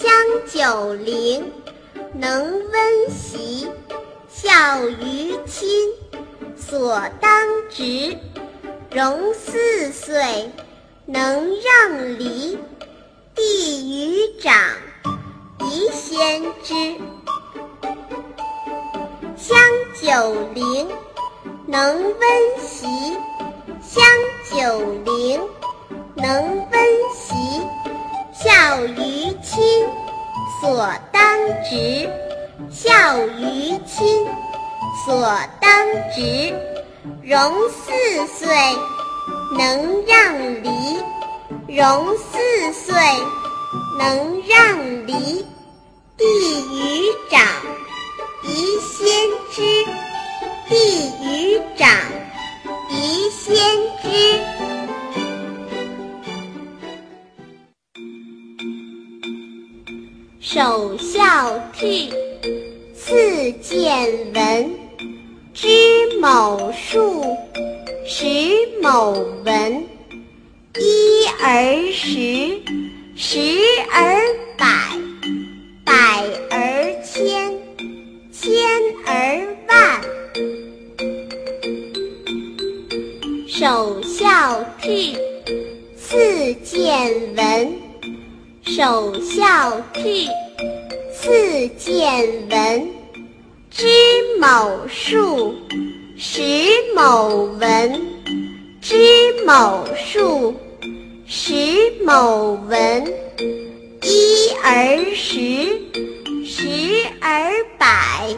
香九龄，能温席，孝于亲，所当执。融四岁，能让梨，弟于长，宜先知。香九龄，能温席，香九龄，能所当执。孝于亲，所当执。融四岁，能让梨；融四岁，能让梨。弟于长，宜先知。弟于长，首孝悌，次见闻。知某数，识某文，一而十，十而百，百而千，千而万。首孝悌，次见闻。首孝悌，次见闻。知某数，识某文，知某数，识某文，一而十，十而百，